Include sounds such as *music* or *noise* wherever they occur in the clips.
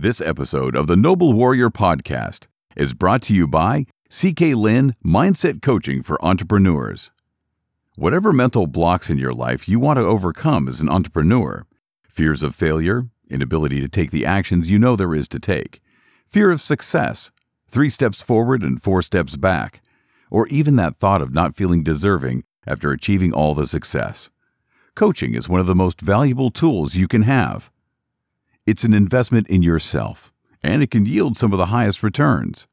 This episode of the Noble Warrior Podcast is brought to you by CK Lin Mindset Coaching for Entrepreneurs. Whatever mental blocks in your life you want to overcome as an entrepreneur fears of failure, inability to take the actions you know there is to take, fear of success, three steps forward and four steps back, or even that thought of not feeling deserving after achieving all the success. Coaching is one of the most valuable tools you can have. It's an investment in yourself, and it can yield some of the highest returns.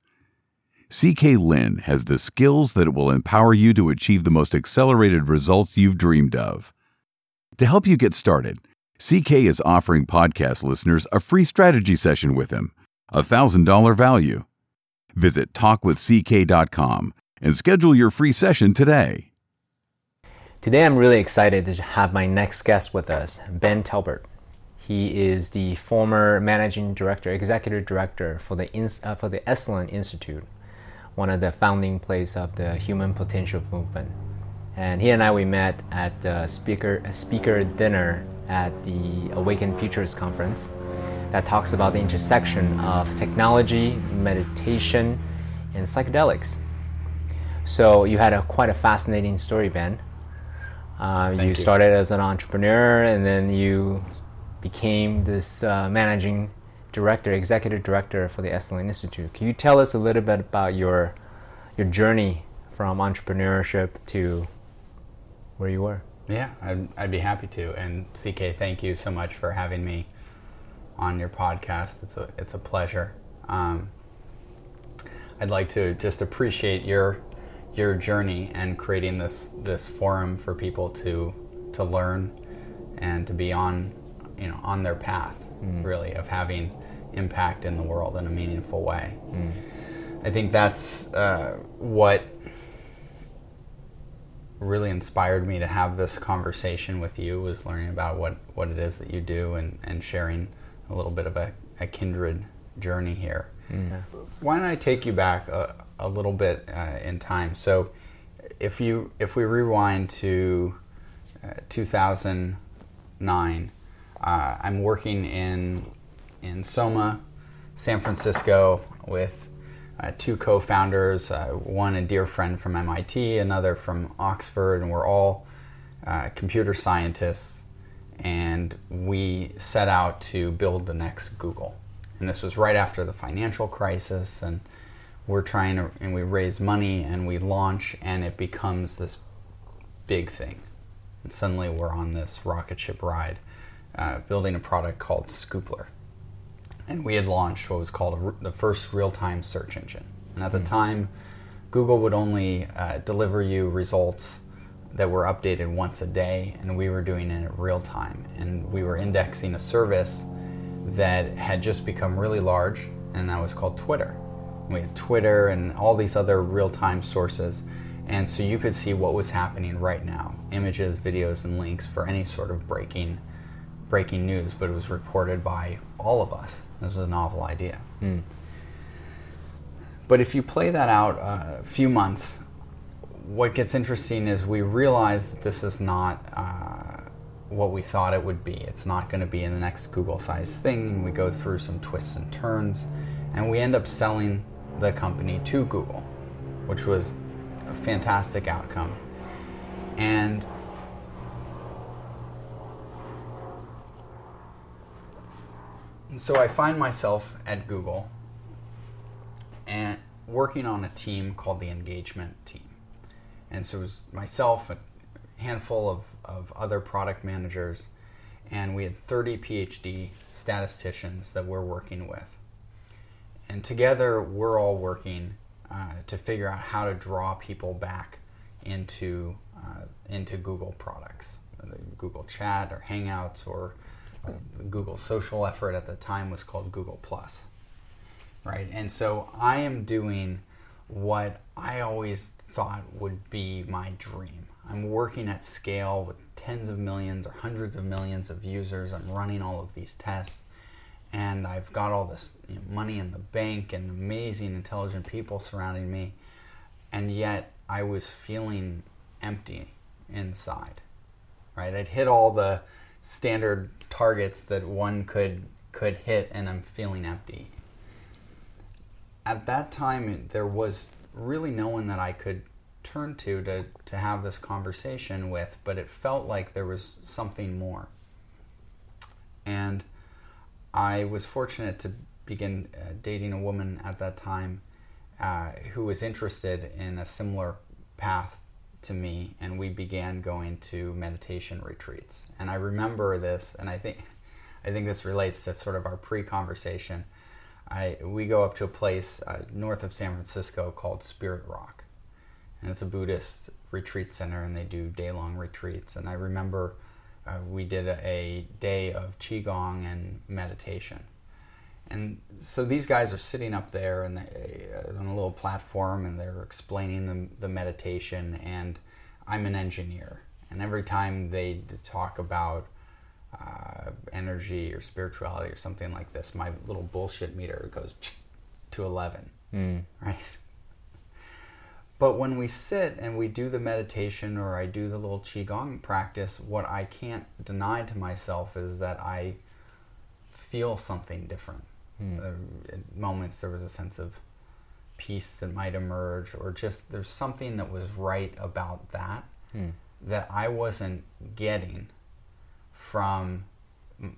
CK Lin has the skills that will empower you to achieve the most accelerated results you've dreamed of. To help you get started, CK is offering podcast listeners a free strategy session with him, a $1,000 value. Visit talkwithck.com and schedule your free session today. Today, I'm really excited to have my next guest with us, Ben Tauber. He is the former managing director, executive director for the uh, for the Esalen Institute, one of the founding place of the Human Potential Movement. And he and I we met at the speaker speaker dinner at the Awaken Futures conference that talks about the intersection of technology, meditation, and psychedelics. So you had a quite a fascinating story, Ben. Uh, you, you started as an entrepreneur, and then you became this uh, managing director, executive director for the Esalen Institute. Can you tell us a little bit about your your journey from entrepreneurship to where you were? Yeah, I'd, I'd be happy to. And CK, thank you so much for having me on your podcast. It's a it's a pleasure. Um, I'd like to just appreciate your your journey and creating this this forum for people to to learn and to be on you know on their path mm. really of having impact in the world in a meaningful way. Mm. I think that's uh, what really inspired me to have this conversation with you was learning about what, what it is that you do and, and sharing a little bit of a, a kindred journey here. Mm. Why don't I take you back a, a little bit uh, in time? So, if you if we rewind to uh, 2009, uh, I'm working in in Soma, San Francisco, with uh, two co-founders. Uh, one a dear friend from MIT, another from Oxford, and we're all uh, computer scientists. And we set out to build the next Google. And this was right after the financial crisis, and we're trying to, and we raise money and we launch, and it becomes this big thing. And suddenly we're on this rocket ship ride uh, building a product called Scoopler. And we had launched what was called a, the first real time search engine. And at the hmm. time, Google would only uh, deliver you results that were updated once a day, and we were doing it in real time. And we were indexing a service that had just become really large, and that was called Twitter. We had Twitter and all these other real time sources. And so you could see what was happening right now images, videos, and links for any sort of breaking breaking news, but it was reported by all of us. This was a novel idea. Mm. But if you play that out a few months, what gets interesting is we realize that this is not uh, what we thought it would be. It's not going to be in the next Google size thing. And we go through some twists and turns, and we end up selling the company to Google, which was a fantastic outcome. And So I find myself at Google and working on a team called the engagement team. And so it was myself, a handful of, of other product managers, and we had 30 PhD statisticians that we're working with. And together, we're all working uh, to figure out how to draw people back into, uh, into Google products, Google Chat or Hangouts or Google social effort at the time was called Google Plus, right? And so I am doing what I always thought would be my dream. I'm working at scale with tens of millions or hundreds of millions of users. I'm running all of these tests, and I've got all this you know, money in the bank and amazing, intelligent people surrounding me, and yet I was feeling empty inside. Right? I'd hit all the standard targets that one could could hit and I'm feeling empty. At that time, there was really no one that I could turn to to, to have this conversation with, but it felt like there was something more. And I was fortunate to begin uh, dating a woman at that time uh, who was interested in a similar path to me, and we began going to meditation retreats. And I remember this, and I think I think this relates to sort of our pre-conversation. I we go up to a place uh, north of San Francisco called Spirit Rock, and it's a Buddhist retreat center, and they do day-long retreats. And I remember uh, we did a, a day of qigong and meditation. And so these guys are sitting up there and they, uh, on a little platform and they're explaining the, the meditation. And I'm an engineer. And every time they talk about uh, energy or spirituality or something like this, my little bullshit meter goes *sniffs* to 11. Mm. Right? But when we sit and we do the meditation or I do the little Qigong practice, what I can't deny to myself is that I feel something different. Mm. Uh, at moments there was a sense of peace that might emerge, or just there's something that was right about that Mm. that I wasn't getting from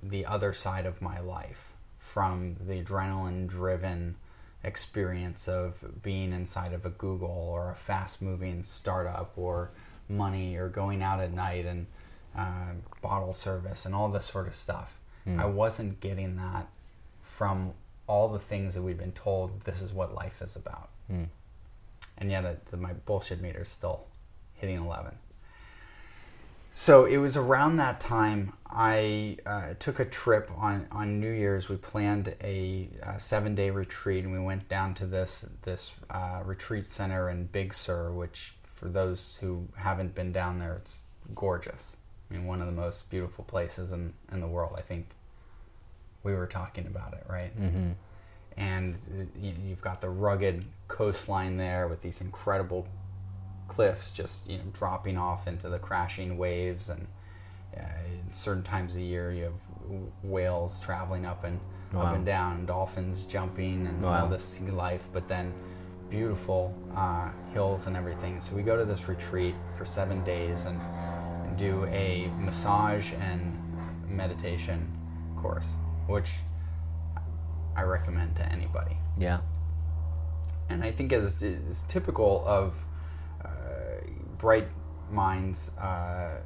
the other side of my life, from the adrenaline driven experience of being inside of a Google or a fast moving startup or money or going out at night and uh, bottle service and all this sort of stuff. I wasn't getting that from all the things that we've been told this is what life is about. Mm. And yet it, my bullshit meter is still hitting 11. So it was around that time I uh, took a trip on, on New Year's. We planned a, uh seven day retreat, and we went down to this this uh, retreat center in Big Sur, which for those who haven't been down there, it's gorgeous. I mean, one of the most beautiful places in, in the world. I think we were talking about it, right? Mm-hmm. and you- you've got the rugged coastline there with these incredible cliffs just you know dropping off into the crashing waves and uh, certain times of the year you have whales traveling up and up and down and dolphins jumping and Wow. all this sea life but then beautiful uh, hills and everything so we go to this retreat for seven days and do a massage and meditation course which I recommend to anybody. Yeah. And I think as is typical of uh, bright minds, uh,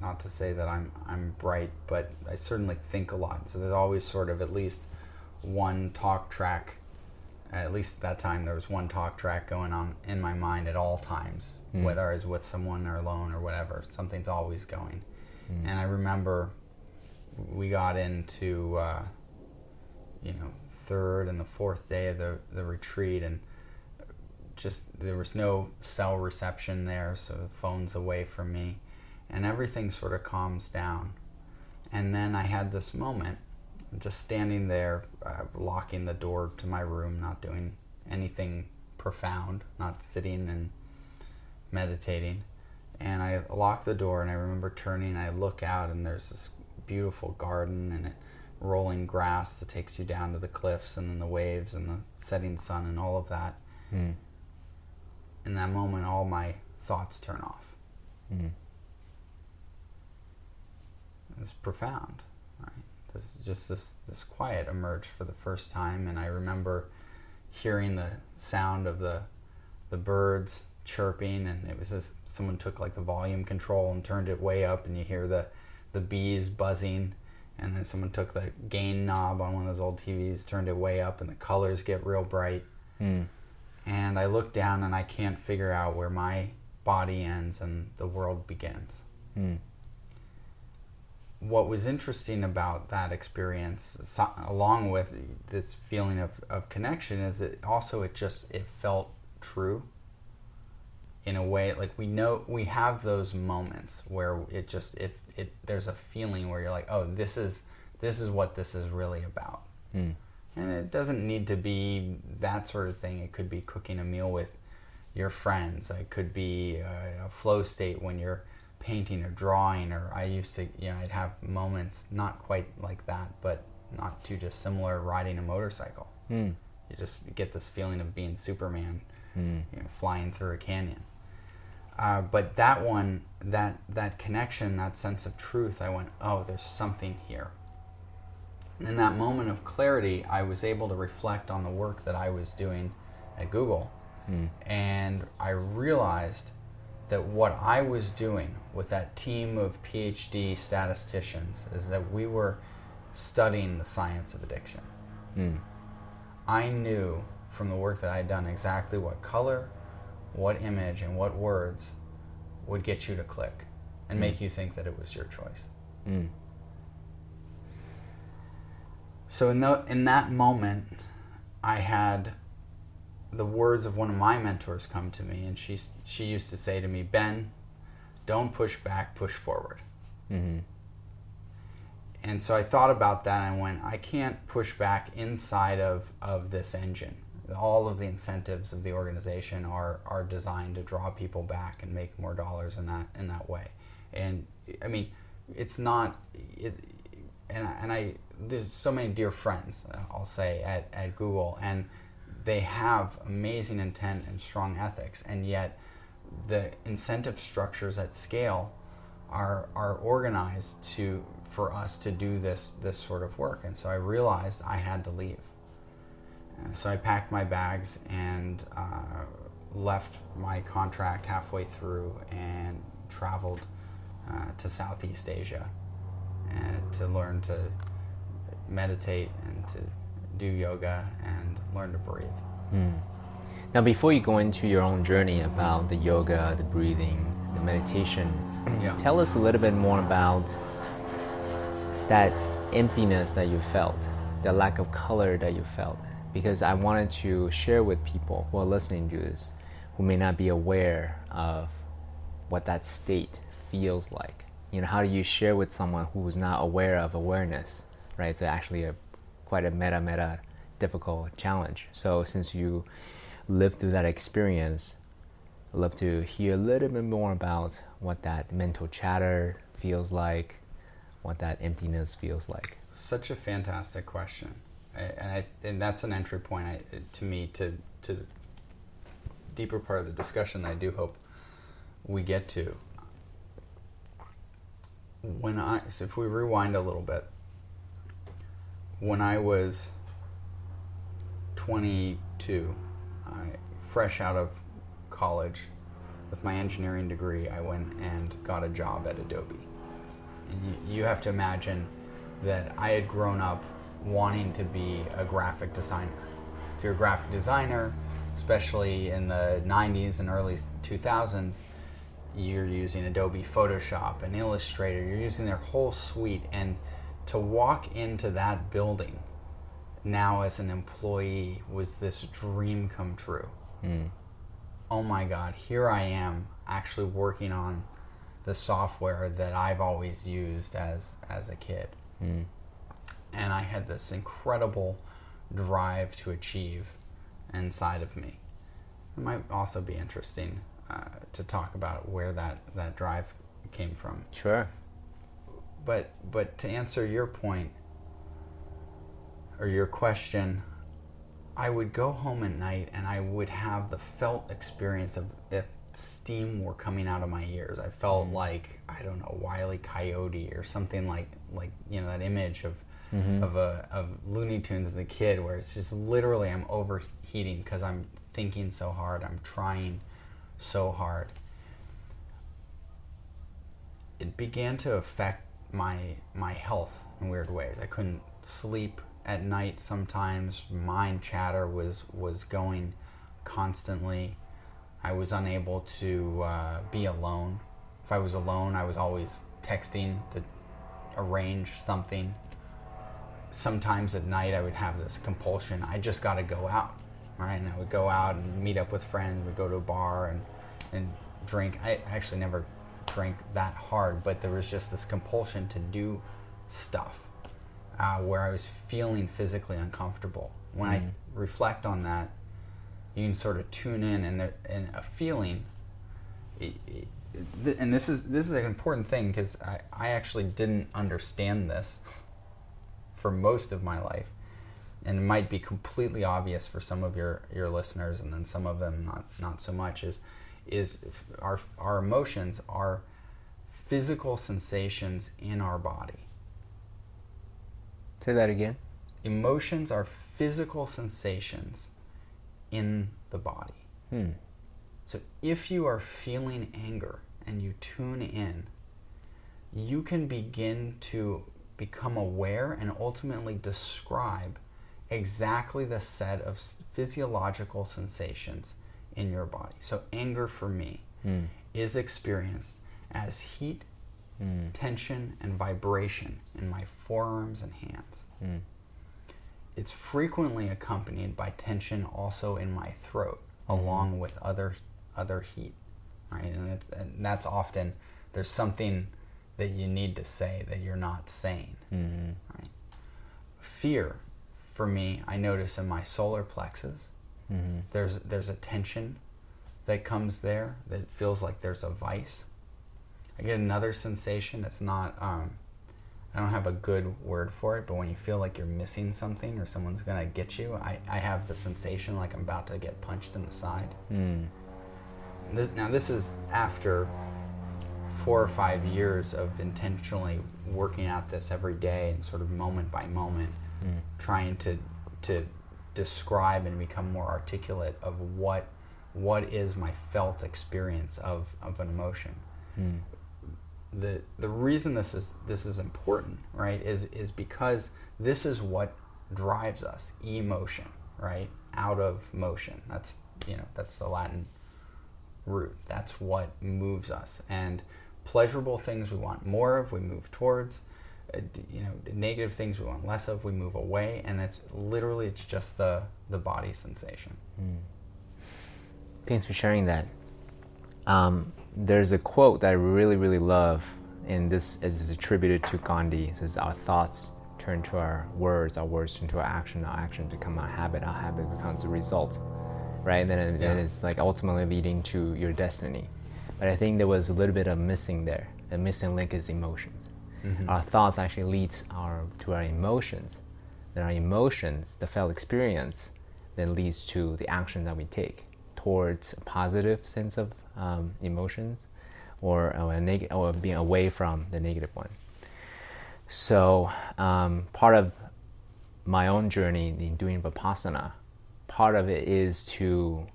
not to say that I'm I'm bright, but I certainly think a lot. So there's always sort of at least one talk track. At least at that time, there was one talk track going on in my mind at all times, whether I was with someone or alone or whatever. Something's always going. And I remember we got into uh, you know third and the fourth day of the, the retreat and just there was no cell reception there so the phone's away from me and everything sort of calms down. And then i had this moment just standing there uh, locking the door to my room not doing anything profound not sitting and meditating. And i lock the door and i remember turning i look out and there's this beautiful garden and it rolling grass that takes you down to the cliffs and then the waves and the setting sun and all of that. Mm. In that moment, all my thoughts turn off. Mm. It was profound, right? This just this this quiet emerged for the first time, and I remember hearing the sound of the the birds chirping, and it was just someone took like the volume control and turned it way up, and you hear the the bees buzzing, and then someone took the gain knob on one of those old TVs, turned it way up, and the colors get real bright. Mm. And I look down, and I can't figure out where my body ends and the world begins Mm. what was interesting about that experience so, along with this feeling of, of connection is that also it just it felt true in a way like we know we have those moments where it just if it there's a feeling where you're like oh this is this is what this is really about Mm. and it doesn't need to be that sort of thing it could be cooking a meal with your friends it could be a, a flow state when you're painting or drawing or i used to you know i'd have moments not quite like that but not too dissimilar riding a motorcycle. Mm. You just get this feeling of being Superman, Mm. you know, flying through a canyon. Uh, but that one, that that connection, that sense of truth, I went, oh, there's something here. And in that moment of clarity, I was able to reflect on the work that I was doing at Google, Mm. and I realized that what I was doing with that team of PhD statisticians is that we were studying the science of addiction. Mm. I knew from the work that I had done exactly what color, what image, and what words would get you to click and make you think that it was your choice. Mm. So in the, in that moment, I had the words of one of my mentors come to me, and she she used to say to me, "Ben, don't push back, push forward." Mm-hmm. And so I thought about that and I went, I can't push back inside of, of this engine. All of the incentives of the organization are, are designed to draw people back and make more dollars in that in that way. And I mean, it's not it, and I, and I there's so many dear friends uh, I'll say at, at Google and they have amazing intent and strong ethics and yet the incentive structures at scale are are organized to for us to do this this sort of work and so I realized I had to leave so I packed my bags and uh, left my contract halfway through and traveled uh, to Southeast Asia and to learn to meditate and to do yoga and learn to breathe. Mm. Now, before you go into your own journey about the yoga, the breathing, the meditation, Yeah. tell us a little bit more about that emptiness that you felt, the lack of color that you felt. Because I wanted to share with people who are listening to this who may not be aware of what that state feels like. You know, how do you share with someone who is not aware of awareness, right? It's actually a quite a meta meta difficult challenge. So since you lived through that experience, I'd love to hear a little bit more about what that mental chatter feels like, what that emptiness feels like. Such a fantastic question, and I, and that's an entry point I, to me to to the deeper part of the discussion. I do hope we get to. When I, so if we rewind a little bit, when I was 22, I, fresh out of college with my engineering degree, I went and got a job at Adobe. And you, you have to imagine that I had grown up wanting to be a graphic designer. If you're a graphic designer, especially in the 90s and early 2000s, you're using Adobe Photoshop and Illustrator, you're using their whole suite. And to walk into that building now as an employee was this dream come true. Mm. Oh my God, here I am actually working on the software that I've always used as, as a kid. Mm. And I had this incredible drive to achieve inside of me. It might also be interesting uh, to talk about where that, that drive came from. Sure. But but to answer your point or your question, I would go home at night and I would have the felt experience of if steam were coming out of my ears. I felt like I don't know Wiley Coyote or something like like you know that image of of a of Looney Tunes as a kid where it's just literally I'm overheating because I'm thinking so hard. I'm trying so hard. It began to affect my my health in weird ways. I couldn't sleep at night sometimes. Mind chatter was was going constantly. I was unable to uh, be alone. If I was alone, I was always texting to arrange something. Sometimes at night, I would have this compulsion. I just got to go out, right? And I would go out and meet up with friends. We'd go to a bar and and drink. I actually never drank that hard, but there was just this compulsion to do stuff uh, where I was feeling physically uncomfortable. When I reflect on that, you can sort of tune in, and, the, and a feeling. It, it, and this is this is an important thing because I, I actually didn't understand this for most of my life, and it might be completely obvious for some of your, your listeners, and then some of them not not so much. Is is our our emotions are physical sensations in our body. Say that again. Emotions are physical sensations in the body. Hmm. So if you are feeling anger and you tune in, you can begin to become aware and ultimately describe exactly the set of physiological sensations in your body. So, anger for me Mm. is experienced as heat, Mm. tension, and vibration in my forearms and hands. Mm. It's frequently accompanied by tension also in my throat, Mm-hmm. along with other other heat. Right, and, it's, and that's often there's something that you need to say that you're not saying. Mm. Right. Fear, for me, I notice in my solar plexus. Mm. There's there's a tension that comes there that feels like there's a vice. I get another sensation. It's not. Um, I don't have a good word for it, but when you feel like you're missing something or someone's gonna get you, I, I have the sensation like I'm about to get punched in the side. Mm. This, now this is after four or five years of intentionally working at this every day and sort of moment by moment, Mm. trying to to describe and become more articulate of what what is my felt experience of, of an emotion. Mm. The the reason this is this is important, right, is is because this is what drives us, emotion, right? Out of motion. That's you know, that's the Latin root. That's what moves us. And pleasurable things we want more of, we move towards. Uh, you know, negative things we want less of, we move away. And that's literally it's just the the body sensation. Thanks for sharing that. Um, there's a quote that I really, really love, and this is attributed to Gandhi. It says, Our thoughts turn to our words, our words turn to our action, our action become our habit, our habit becomes a result. Right? And then, and it's like ultimately leading to your destiny. But I think there was a little bit of missing there. The missing link is emotions. Our thoughts actually leads our to our emotions. Then our emotions, the felt experience, then leads to the action that we take towards a positive sense of um, emotions, or or, a neg- or being away from the negative one. So um, part of my own journey in doing vipassana, part of it is to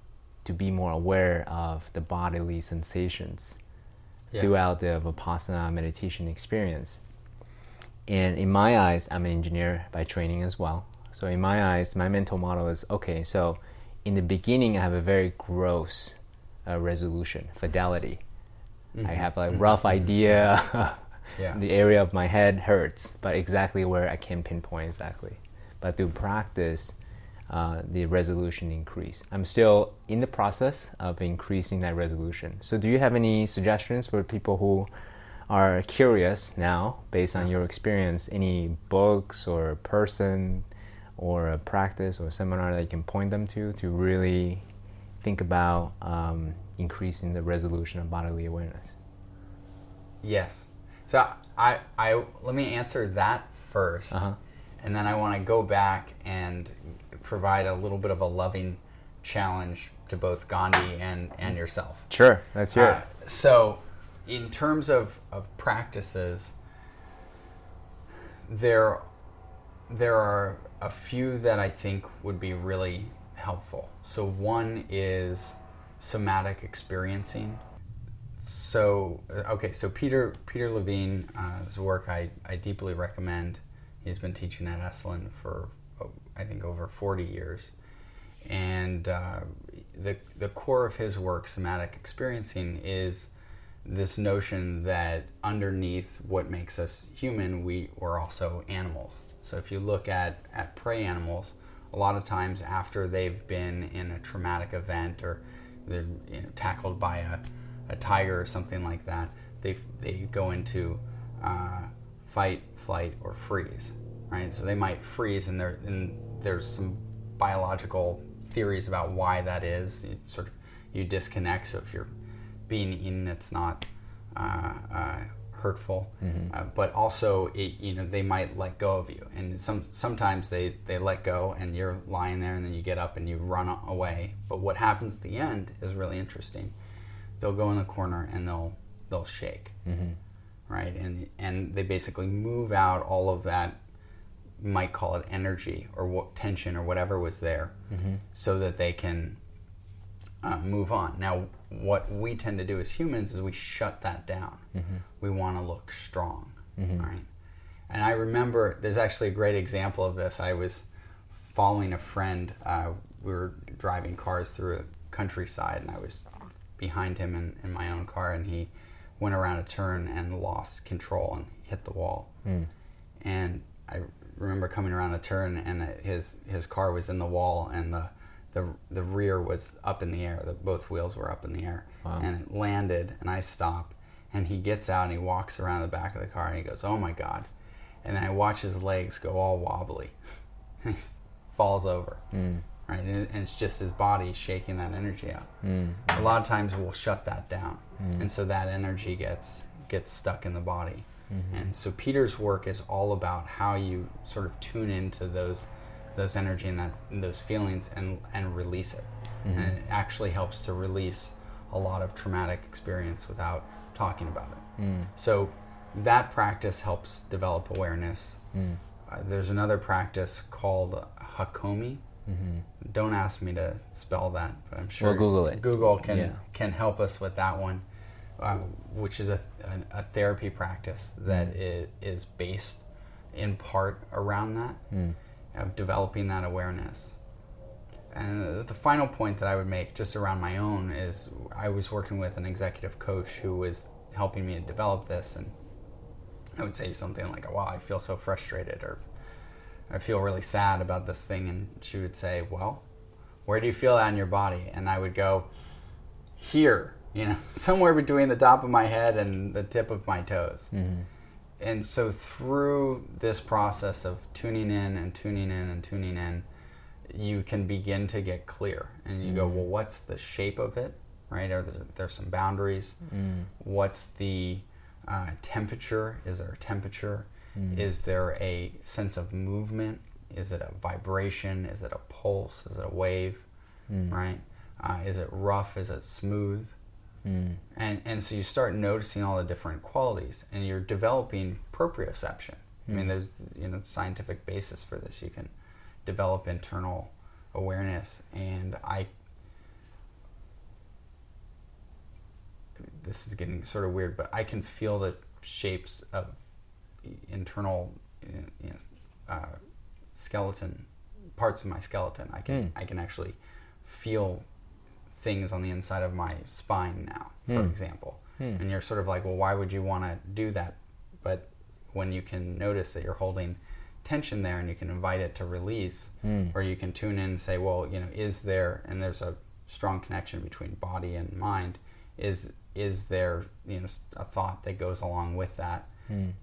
to be more aware of the bodily sensations Yeah. throughout the vipassana meditation experience. And in my eyes, I'm an engineer by training as well. So in my eyes, my mental model is okay. So in the beginning, I have a very gross uh, resolution, fidelity. I have a rough idea. *laughs* Yeah. the area of my head hurts, but exactly where I can pinpoint exactly. But through practice, uh, the resolution increase. I'm still in the process of increasing that resolution. So, do you have any suggestions for people who are curious now, based on your experience? Any books or person or a practice or seminar that you can point them to to really think about um, increasing the resolution of bodily awareness? Yes. So I, I let me answer that 1st Uh-huh. and then I want to go back and provide a little bit of a loving challenge to both Gandhi and and yourself. Sure, let's Uh, so, in terms of, of practices, there there are a few that I think would be really helpful. So one is somatic experiencing. So uh, okay, so Peter Peter Levine, uh, work I, I deeply recommend. He's been teaching at Esalen for I think over forty years, and uh, the the core of his work, somatic experiencing, is this notion that underneath what makes us human, we are also animals. So if you look at, at prey animals, a lot of times after they've been in a traumatic event or they're you know, tackled by a, a tiger or something like that, they, they go into uh, fight, flight, or freeze, right? So they might freeze, and, there, and there's some biological theories about why that is. You sort of you disconnect. So if you're being eaten, it's not uh, uh, hurtful, uh, but also it, you know they might let go of you, and some sometimes they they let go, and you're lying there, and then you get up and you run away. But what happens at the end is really interesting. They'll go in the corner and they'll they'll shake, right, and and they basically move out all of that. Might call it energy or what, tension or whatever was there, so that they can uh, move on. Now, what we tend to do as humans is we shut that down. We want to look strong, right? And I remember there's actually a great example of this. I was following a friend. Uh, we were driving cars through a countryside, and I was behind him in, in my own car, and he went around a turn and lost control and hit the wall. And I remember coming around the turn, and his his car was in the wall, and the the, the rear was up in the air. The, both wheels were up in the air, and it landed. And I stop, and he gets out and he walks around the back of the car, and he goes, "Oh my god!" And then I watch his legs go all wobbly, and *laughs* he falls over. Hmm. Right, and, it- and it's just his body shaking that energy out. Hmm. A lot of times we'll shut that down, hmm. and so that energy gets gets stuck in the body. Mm-hmm. And so Peter's work is all about how you sort of tune into those those energy and that and those feelings and and release it. Mm-hmm. And it actually helps to release a lot of traumatic experience without talking about it. Mm. So that practice helps develop awareness. Mm. Uh, there's another practice called Hakomi. Mm-hmm. Don't ask me to spell that, but I'm sure We'll Google it. Google can Yeah. can help us with that one, uh, which is a, a, a therapy practice that Mm. is based in part around that Mm. of developing that awareness. And the final point that I would make just around my own is I was working with an executive coach who was helping me to develop this, and I would say something like, "Wow, I feel so frustrated," or "I feel really sad about this thing," and she would say, "Well, where do you feel that in your body?" And I would go, "Here." You know, *laughs* somewhere between the top of my head and the tip of my toes. Mm-hmm. And so through this process of tuning in and tuning in and tuning in, you can begin to get clear. And you go, mm-hmm. well, what's the shape of it? Right? Are there, there's some boundaries? Mm. What's the uh, temperature? Is there a temperature? Mm. Is there a sense of movement? Is it a vibration? Is it a pulse? Is it a wave? Mm. Right? Uh, is it rough? Is it smooth? Mm. And and so you start noticing all the different qualities, and you're developing proprioception. I mean, mm. there's you know scientific basis for this. You can develop internal awareness, and I. This is getting sort of weird, but I can feel the shapes of internal, uh, you know, uh, skeleton parts of my skeleton. I can mm. I can actually feel things on the inside of my spine now, for hmm. example. Hmm. And you're sort of like, well, why would you want to do that? But when you can notice that you're holding tension there and you can invite it to release, hmm. or you can tune in and say, well, you know, is there, and there's a strong connection between body and mind, is is there, you know, a thought that goes along with that?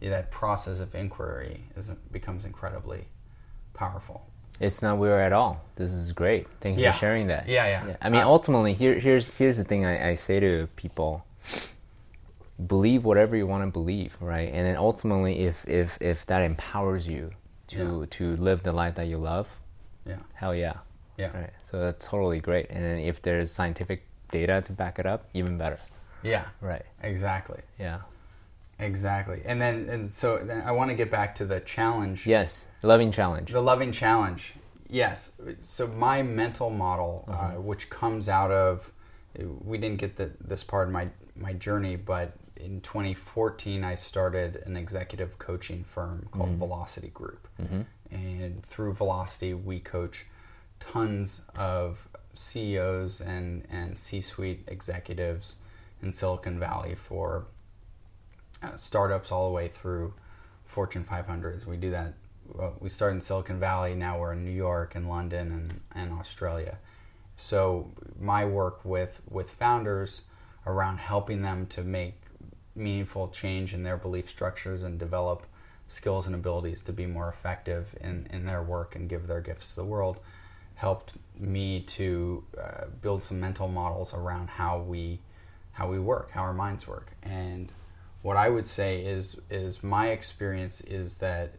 That process of inquiry is becomes incredibly powerful. It's not weird at all. This is great. Thank you Yeah. for sharing that. Yeah, yeah. I mean, Uh, ultimately, here, here's here's the thing I, I say to people: believe whatever you want to believe, right? And then ultimately, if if if that empowers you to to live the life that you love, Yeah. hell yeah, Yeah. right. So that's totally great. And then if there's scientific data to back it up, even better, Yeah. right? Exactly. Yeah. Exactly. And then and so then I want to get back to the challenge. Yes, loving challenge. The loving challenge. Yes. So my mental model, uh, mm-hmm. which comes out of, we didn't get the, this part of my my journey, but in 2014 I started an executive coaching firm called mm-hmm. Velocity Group, mm-hmm. and through Velocity we coach tons of CEOs and and C-suite executives in Silicon Valley for uh, startups all the way through Fortune 500s. We do that. We started in Silicon Valley. Now we're in New York and London and, and Australia. So my work with with founders around helping them to make meaningful change in their belief structures and develop skills and abilities to be more effective in, in their work and give their gifts to the world helped me to uh, build some mental models around how we how we work, how our minds work. And what I would say is is my experience is that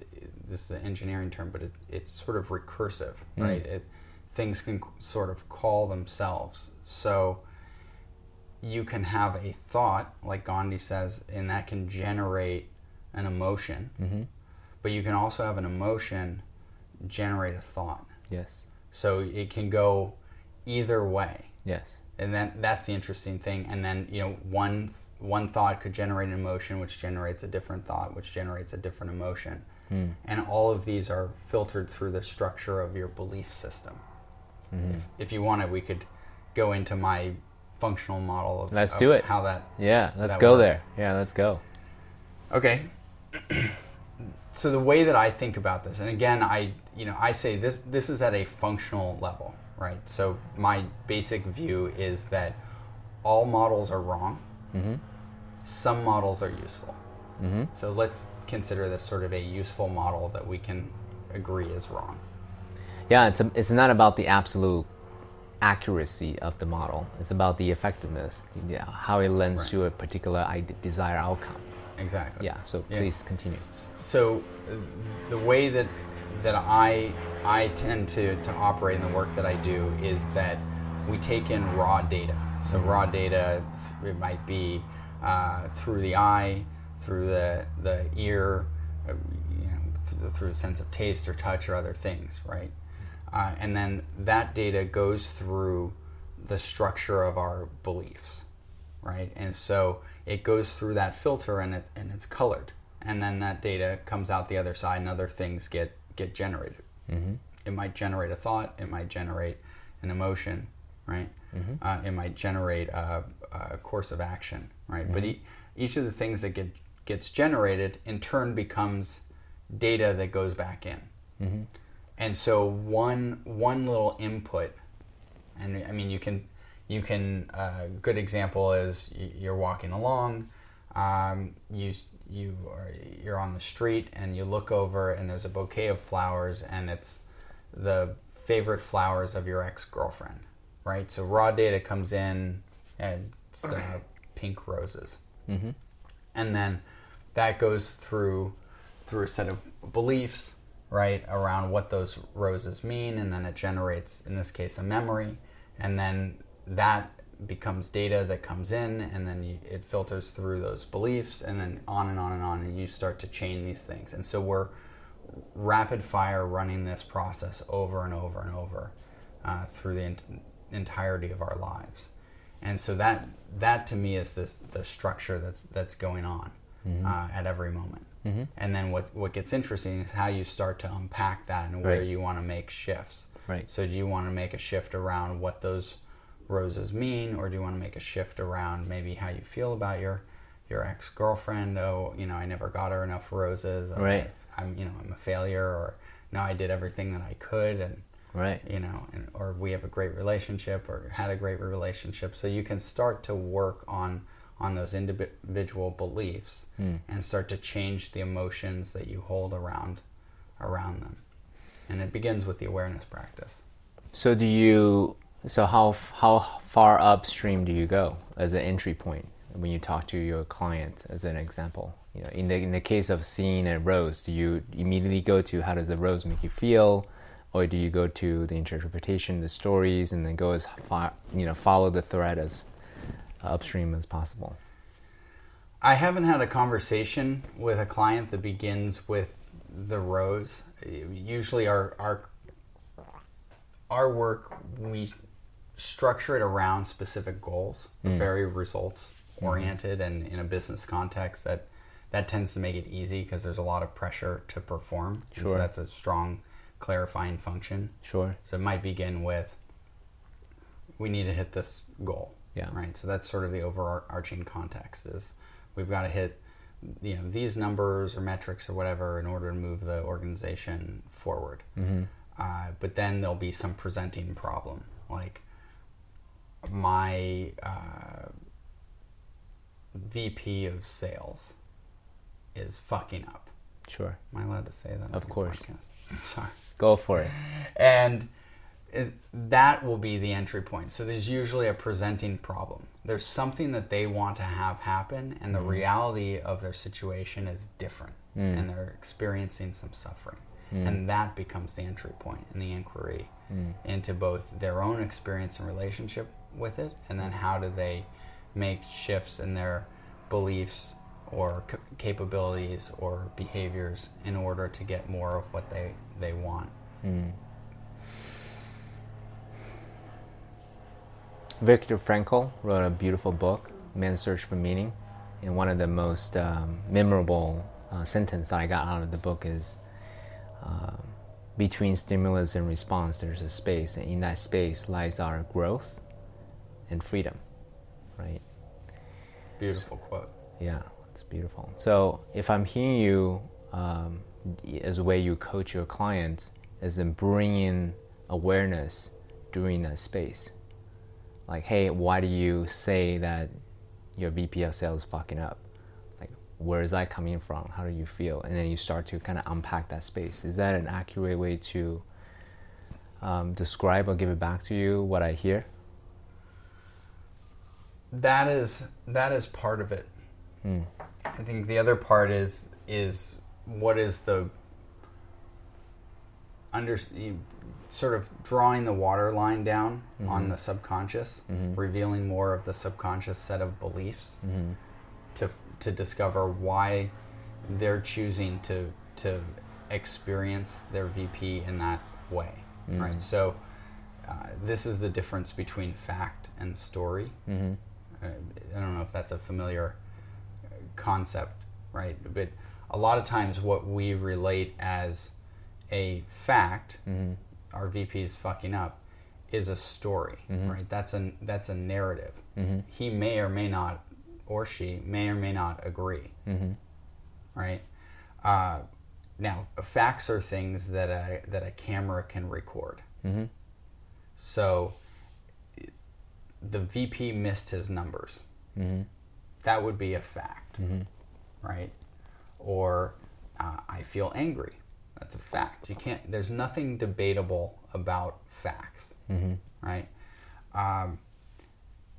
this is an engineering term, but it, it's sort of recursive, hmm. right? It, things can sort of call themselves. So you can have a thought, like Gandhi says, and that can generate an emotion. Mm-hmm. But you can also have an emotion generate a thought. Yes. So it can go either way. Yes. And then that's the interesting thing. And then, you know, one one thought could generate an emotion which generates a different thought which generates a different emotion. Hmm. And all of these are filtered through the structure of your belief system. Hmm. If, if you wanted, we could go into my functional model of, Let's of do it. how that Yeah. Let's That go works. there. Yeah. Let's go. Okay. *clears throat* so the way that I think about this, and again, I you know I say this this is at a functional level, right? So my basic view is that all models are wrong. Mm-hmm. Some models are useful. Mm-hmm. So let's consider this sort of a useful model that we can agree is wrong. Yeah. It's a, it's not about the absolute accuracy of the model. It's about the effectiveness, yeah, how it lends Right. to a particular desired outcome. Exactly. Yeah. So Yeah. please continue. So uh, the way that that I I tend to, to operate in the work that I do is that we take in raw data. So mm-hmm. raw data, it might be uh, through the eye, through the the ear, uh, you know, through the, through the sense of taste or touch or other things, right? Uh, and then that data goes through the structure of our beliefs right? And so it goes through that filter and it and it's colored, and then that data comes out the other side, and other things get get generated. Mm-hmm. It might generate a thought, it might generate an emotion, right? Uh, it might generate a, a course of action, right? But e- each of the things that get gets generated in turn becomes data that goes back in. And so one one little input, and I mean you can you can a uh, good example is you're walking along, um, you you are you're on the street and you look over and there's a bouquet of flowers and it's the favorite flowers of your ex girlfriend, right? So raw data comes in and it's uh, pink roses. And then that goes through through a set of beliefs right around what those roses mean and then it generates in this case a memory. And then that becomes data that comes in and then you, it filters through those beliefs and then on and on and on and you start to chain these things. And so we're rapid fire running this process over and over and over uh, through the ent- entirety of our lives. And so that that to me is this the structure that's that's going on uh, at every moment. And then what what gets interesting is how you start to unpack that and where Right. you want to make shifts. Right. so do you want to make a shift around what those roses mean or do you want to make a shift around maybe how you feel about your your ex-girlfriend? Oh you know i never got her enough roses. I'm- Right. i'm you know i'm a failure or no i did everything that i could and Right. you know, and, or we have a great relationship or had a great relationship. So you can start to work on on those individual beliefs hmm. and start to change the emotions that you hold around around them. And it begins with the awareness practice. So do you? So how how far upstream do you go as an entry point when you talk to your client? As an example, you know, in the in the case of seeing a rose, do you immediately go to how does the rose make you feel, or do you go to the interpretation, the stories, and then go as far you know follow the thread as upstream as possible? I haven't had a conversation with a client that begins with the rose. Usually, our our our work we structure it around specific goals, hmm. very results hmm. oriented, and in a business context that that tends to make it easy because there's a lot of pressure to perform. And so Sure. that's a strong clarifying function. Sure. So it might begin with we need to hit this goal. Yeah. Right. So that's sort of the overarching context is we've got to hit you know these numbers or metrics or whatever in order to move the organization forward. Mm-hmm. Uh, but then there'll be some presenting problem like my uh, VP of sales is fucking up. Sure. Am I allowed to say that? Of course. podcast? Sorry Go for it. and that will be the entry point. So there's usually a presenting problem. There's something that they want to have happen, and the mm-hmm. reality of their situation is different, mm. and they're experiencing some suffering. Mm. And that becomes the entry point in the inquiry mm. into both their own experience and relationship with it, and then how do they make shifts in their beliefs or c- capabilities or behaviors in order to get more of what they, they want. Viktor Frankl wrote a beautiful book, Man's Search for Meaning. And one of the most um, memorable uh, sentence that I got out of the book is um between stimulus and response, there's a space, and in that space lies our growth and freedom, right? Beautiful quote. Yeah, beautiful. So if I'm hearing you um, as a way you coach your clients, is in bringing awareness during that space. Like, hey, why do you say that your VP of sales is fucking up? Like, where is that coming from? How do you feel? And then you start to kind of unpack that space. Is that an accurate way to um, describe or give it back to you what I hear? That is that is part of it. I think the other part is is what is the under sort of drawing the water line down on mm-hmm. the subconscious, mm-hmm. revealing more of the subconscious set of beliefs mm-hmm. to to discover why they're choosing to to experience their VP in that way, right? So uh, this is the difference between fact and story. Uh, I don't know if that's a familiar concept, right? But a lot of times, what we relate as a fact, mm-hmm. our VP is fucking up, is a story, mm-hmm. right? That's a that's a narrative. Mm-hmm. He may or may not, or she may or may not agree, right? Uh, now, facts are things that a that a camera can record. So, the VP missed his numbers. That would be a fact, right? Or uh, I feel angry. That's a fact. You can't. There's nothing debatable about facts, right? Um,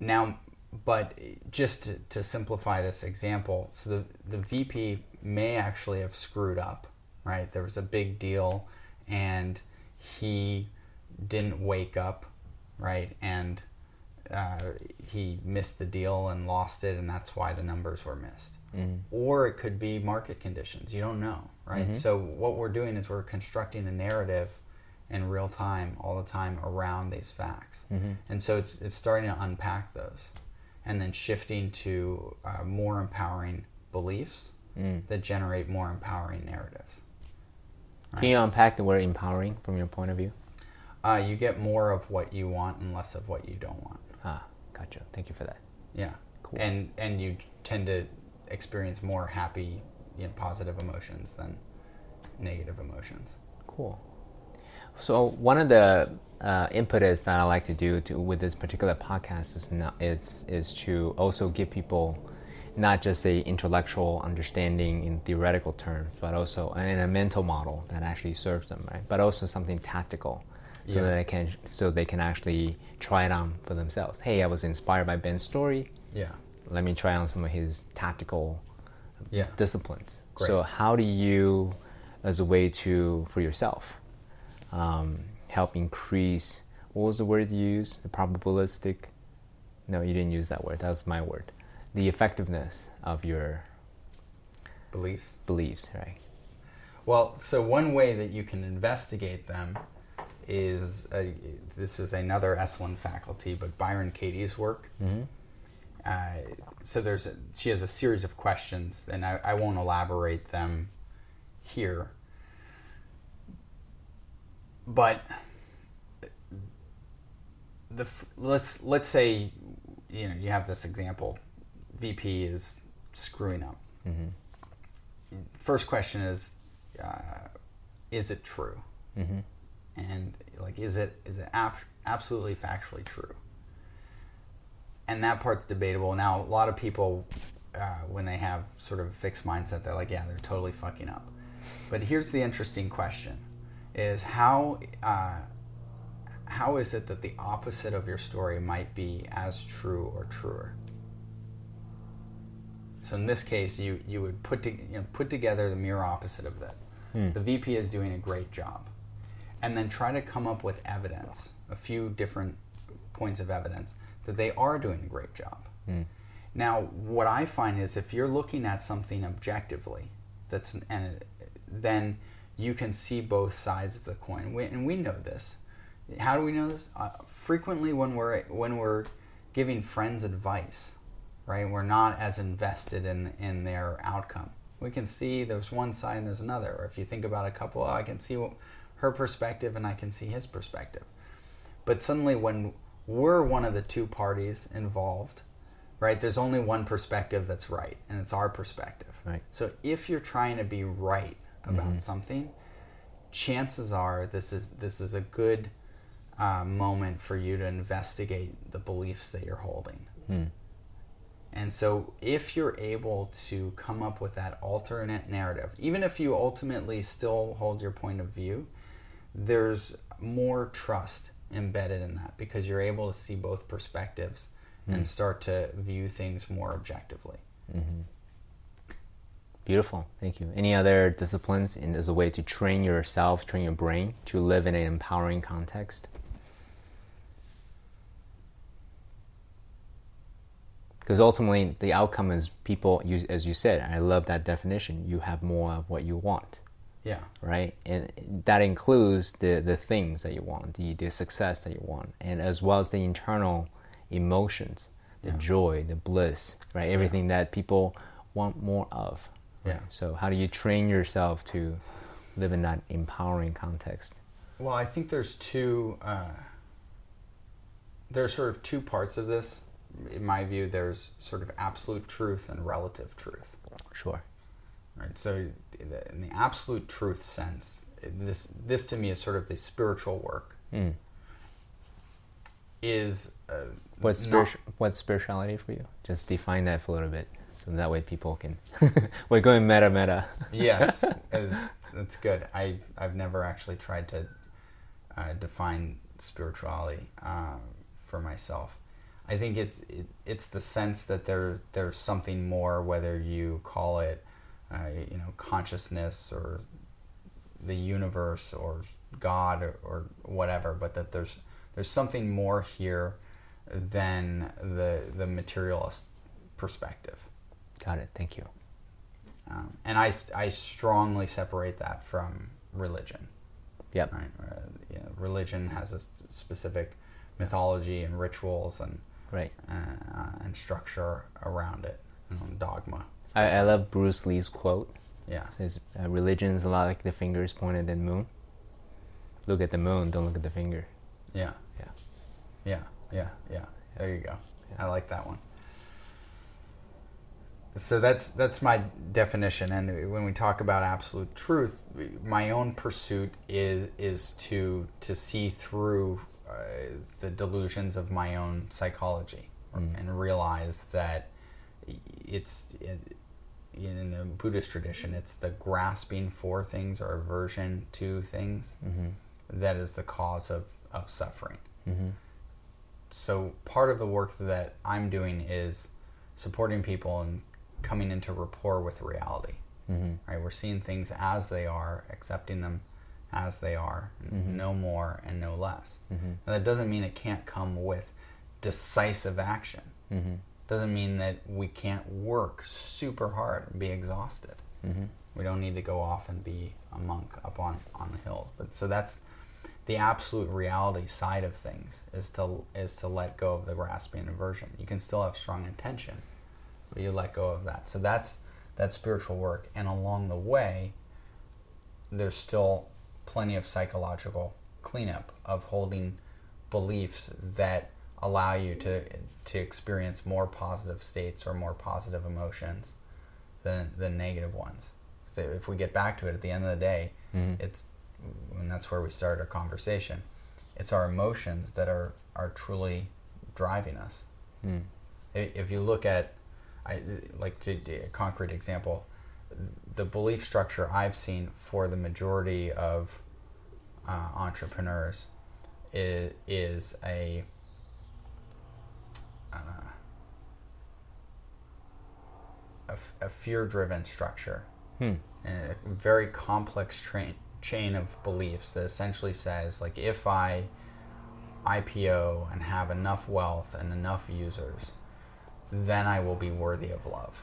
now, but just to, to simplify this example, so the the VP may actually have screwed up, right? There was a big deal, and he didn't wake up, right? And uh, he missed the deal and lost it, and that's why the numbers were missed. Or it could be market conditions. You don't know, right? So what we're doing is we're constructing a narrative in real time, all the time, around these facts, and so it's it's starting to unpack those, and then shifting to uh, more empowering beliefs that generate more empowering narratives. Can you unpack the word empowering from your point of view? Uh, you get more of what you want and less of what you don't want. Ah, gotcha. Thank you for that. Yeah. Cool. And and you tend to experience more happy, you know, positive emotions than negative emotions. Cool. So one of the uh, impetus that I like to do to, with this particular podcast is not, is is to also give people not just a intellectual understanding in theoretical terms, but also in a mental model that actually serves them, right? But also something tactical, so Yeah. that they can so they can actually try it on for themselves. Hey, I was inspired by Ben's story. Yeah. Let me try on some of his tactical Yeah. disciplines. Great. So how do you, as a way to for yourself, um, help increase? What was the word you used? The probabilistic. No, you didn't use that word. That was my word. The effectiveness of your Beliefs. beliefs, right? Well, so one way that you can investigate them is a, this is another Esalen faculty, but Byron Katie's work. Uh, so there's a, she has a series of questions, and I, I won't elaborate them here. But the let's let's say you know you have this example, VP is screwing up. First question is, uh, is it true? And like is it is it ab- absolutely factually true? And that part's debatable. Now a lot of people uh, when they have sort of a fixed mindset they're like yeah they're totally fucking up. But here's the interesting question is how uh, how is it that the opposite of your story might be as true or truer? So in this case, you, you would put to, you know, put together the mirror opposite of that. The VP is doing a great job, and then try to come up with evidence, a few different points of evidence that they are doing a great job. Now, what I find is if you're looking at something objectively, that's and then you can see both sides of the coin, we, and we know this. How do we know this? Uh, frequently, when we're when we're giving friends advice, right? We're not as invested in in their outcome. We can see there's one side and there's another. Or if you think about a couple, oh, I can see her perspective and I can see his perspective. But suddenly, when we're one of the two parties involved, right? There's only one perspective that's right, and it's our perspective. Right. So if you're trying to be right about something, chances are this is this is a good uh, moment for you to investigate the beliefs that you're holding. And so, if you're able to come up with that alternate narrative, even if you ultimately still hold your point of view, there's more trust embedded in that because you're able to see both perspectives and hmm. start to view things more objectively. Mm-hmm. Beautiful. Thank you. Any other disciplines in, as a way to train yourself, train your brain to live in an empowering context? Because ultimately, the outcome is people, you, as you said, I love that definition. You have more of what you want, Yeah. right? And that includes the, the things that you want, the, the success that you want, and as well as the internal emotions, the joy, the bliss, right? Everything that people want more of. right? Yeah. So, how do you train yourself to live in that empowering context? Well, I think there's two. Uh, there's sort of two parts of this. In my view, there's sort of absolute truth and relative truth. Sure. Right. So, the, in the absolute truth sense, this this to me is sort of the spiritual work. Mm. Is uh, What's spiritu- what's spirituality for you? Just define that for a little bit, so that way people can. *laughs* We're going meta meta. yes, *laughs* uh, that's good. I I've never actually tried to uh, define spirituality uh, for myself. I think it's it, it's the sense that there there's something more, whether you call it uh, you know consciousness or the universe or God or, or whatever, but that there's there's something more here than the the materialist perspective. Got it. Thank you. Um, and I, I strongly separate that from religion. Yep. Right? Uh, you know, religion has a specific mythology and rituals and Right. uh, and structure around it, you know, dogma. I, I love Bruce Lee's quote. Yeah, It says, uh, "Religion is a lot like the fingers pointed at the moon. Look at the moon. Don't look at the finger." yeah, Yeah. yeah, yeah, yeah. There you go. I like that one. So that's that's my definition. And when we talk about absolute truth, my own pursuit is is to to see through uh, the delusions of my own psychology and realize that it's it, in the Buddhist tradition, it's the grasping for things or aversion to things mm-hmm. that is the cause of, of suffering. Mm-hmm. So part of the work that I'm doing is supporting people and coming into rapport with reality. Mm-hmm. Right, we're seeing things as they are, accepting them as they are, no more and no less. And that doesn't mean it can't come with decisive action. Doesn't mean that we can't work super hard and be exhausted. Mm-hmm. We don't need to go off and be a monk up on, on the hill. But so that's the absolute reality side of things is to is to let go of the grasping aversion. You can still have strong intention, but you let go of that. So that's that's spiritual work. And along the way, there's still plenty of psychological cleanup of holding beliefs that allow you to to experience more positive states or more positive emotions than than negative ones. So if we get back to it at the end of the day, it's and that's where we start our conversation. It's our emotions that are are truly driving us. I- If you look at, I like to do a concrete example, the belief structure I've seen for the majority of uh, entrepreneurs is, is a uh, a, f- a fear-driven structure, Hmm. and a very complex train, chain of beliefs that essentially says, like, if I IPO and have enough wealth and enough users, then I will be worthy of love.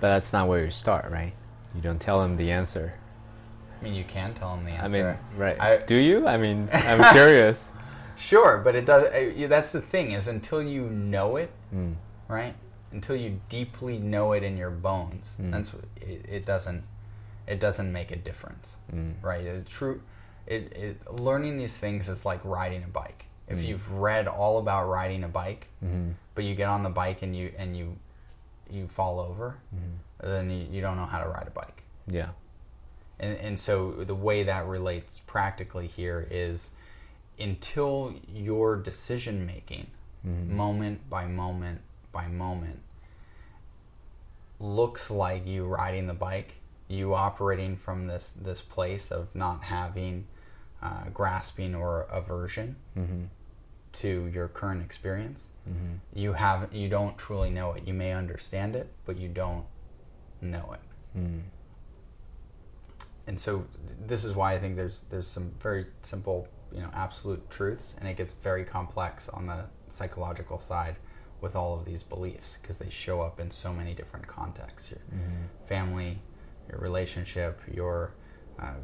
But that's not where you start, right? You don't tell them the answer. I mean, you can tell them the answer. I mean, right? I- Do you? I mean, I'm *laughs* curious. Sure, but it does. uh, That's the thing is until you know it, Mm. right? Until you deeply know it in your bones, Mm. that's it, it doesn't. It doesn't make a difference, Mm. right? It, true. It, it learning these things is like riding a bike. If Mm. you've read all about riding a bike, Mm-hmm. but you get on the bike and you and you you fall over, Mm-hmm. then you, you don't know how to ride a bike. Yeah. And, and so the way that relates practically here is until your decision making, moment by moment by moment, looks like you riding the bike, you operating from this, this place of not having uh, grasping or aversion Mm-hmm. to your current experience, Mm-hmm. you have you don't truly know it. You may understand it, but you don't know it. Mm. and so this is why I think there's there's some very simple, you know, absolute truths, and it gets very complex on the psychological side with all of these beliefs because they show up in so many different contexts: your family, your relationship, your uh,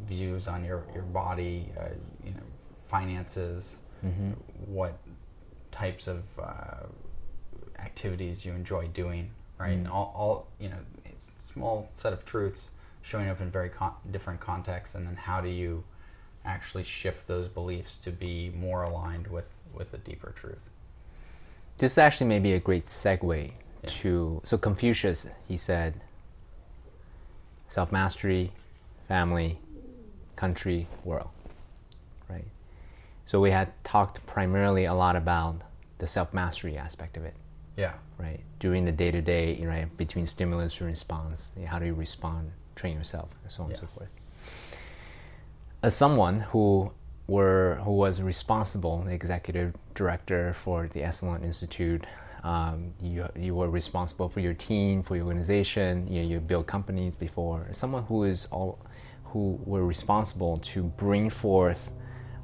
views on your your body, uh, you know, finances, what types of uh, activities you enjoy doing, right? And all, all you know, it's a small set of truths showing up in very con- different contexts, and then how do you actually shift those beliefs to be more aligned with with a deeper truth? This actually may be a great segue to. So Confucius, he said, self mastery, family, country, world. Right. So we had talked primarily a lot about the self mastery aspect of it. Yeah, right? During the day to day, you know, between stimulus and response, how do you respond, train yourself, and so on and so forth. As someone who were who was responsible, the executive director for the Esalen Institute, um, you you were responsible for your team, for your organization. You know, you built companies before. Someone who is all who were responsible to bring forth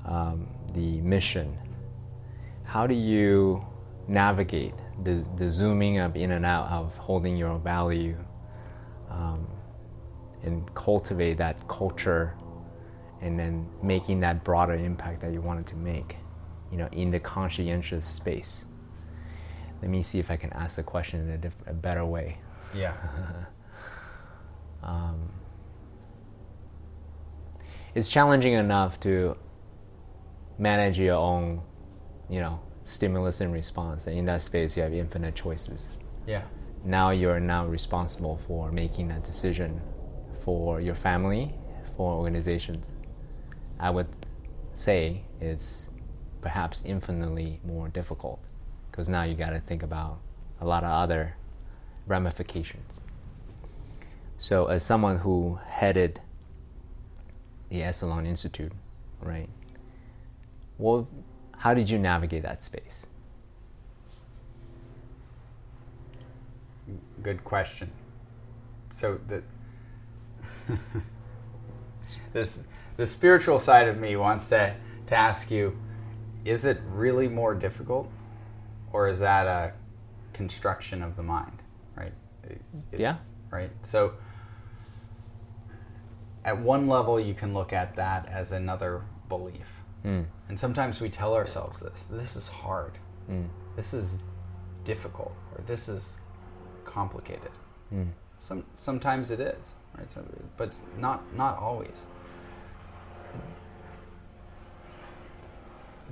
um, the mission how do you navigate the, the zooming up in and out of holding your value um, and cultivate that culture and then making that broader impact that you wanted to make you know in the conscientious space. Let me see if i can ask the question in a, diff- a better way. Yeah, *laughs* um, it's challenging enough to manage your own you know stimulus and response. And in that space you have infinite choices. Yeah, now you're now responsible for making that decision for your family for organizations i would say it's perhaps infinitely more difficult because now you got to think about a lot of other ramifications so as someone who headed the Esalen Institute, right? Well, how did you navigate that space? good question. So the *laughs* this the spiritual side of me wants to to ask you: Is it really more difficult, or is that a construction of the mind? Right? It- Yeah. Right. So at one level, you can look at that as another belief, Mm. and sometimes we tell ourselves this: This is hard. Mm. This is difficult, or this is complicated. Mm. Some sometimes it is, right? So, but not not always.